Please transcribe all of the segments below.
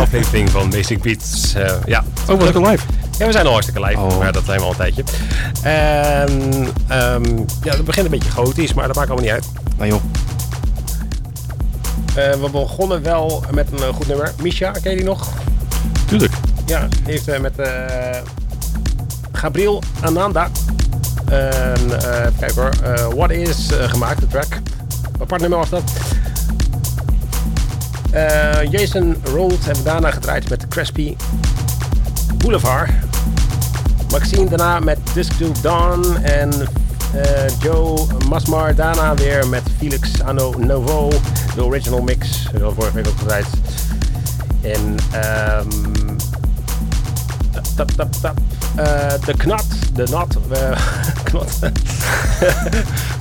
Nieuwe aflevering van Basic Beats. Eh, ja. Oh, was ik al live? ja, we zijn al hartstikke live, Oh. maar dat zijn we al een tijdje. En ehm, ja, het begint een beetje gotisch, maar dat maakt allemaal niet uit. Nou joh. Eh, we begonnen wel met een eh, goed nummer. Misha, ken je die nog? Tuurlijk. Ja, die heeft met Gabriel Ananda kijken hoor, What Is gemaakt, de track. Apart nummer was dat. Eh, Jason Rold hebben daarna gedraaid met Crispy Boulevard. Maxine daarna met Dusk to Dawn en eh, Joe Masmar daarna weer met Felix Anno Novo, de original mix. We vorige week ook gedraaid. En ehm tap, tap, tap. Eh, de knot, de not, eh, knot.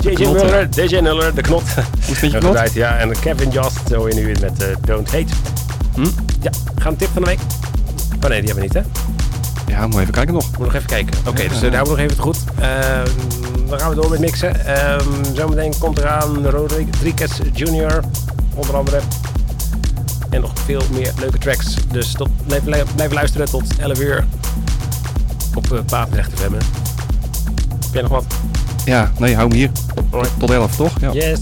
JJ Muller, DJ Nuller, de knot. Hoe vind je Hebben ja. En Kevin Jost, zo nu weer met eh, Don't Hate. Hm? Ja, gaan we tip van de week? Oh nee, die hebben we niet, hè? Ja, moet even kijken nog. Moet nog even kijken. Oké, dus Ja. uh, daar houden we nog even het goed. Ehm, dan gaan we door met mixen. Ehm, zometeen komt eraan Rodriguez Jr. Onder andere. En nog veel meer leuke tracks. Dus tot, blijf, blijf luisteren tot 11 uur. Op uh, Papendrecht FM. Heb jij nog wat? Ja, nee, hou hem hier. Tot 11, toch? Ja. Yes.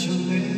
You. name.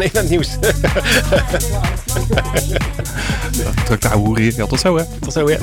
gaan even naar het nieuws. Druk de ouwe hier. Ja, tot zo hè. Tot zo hè.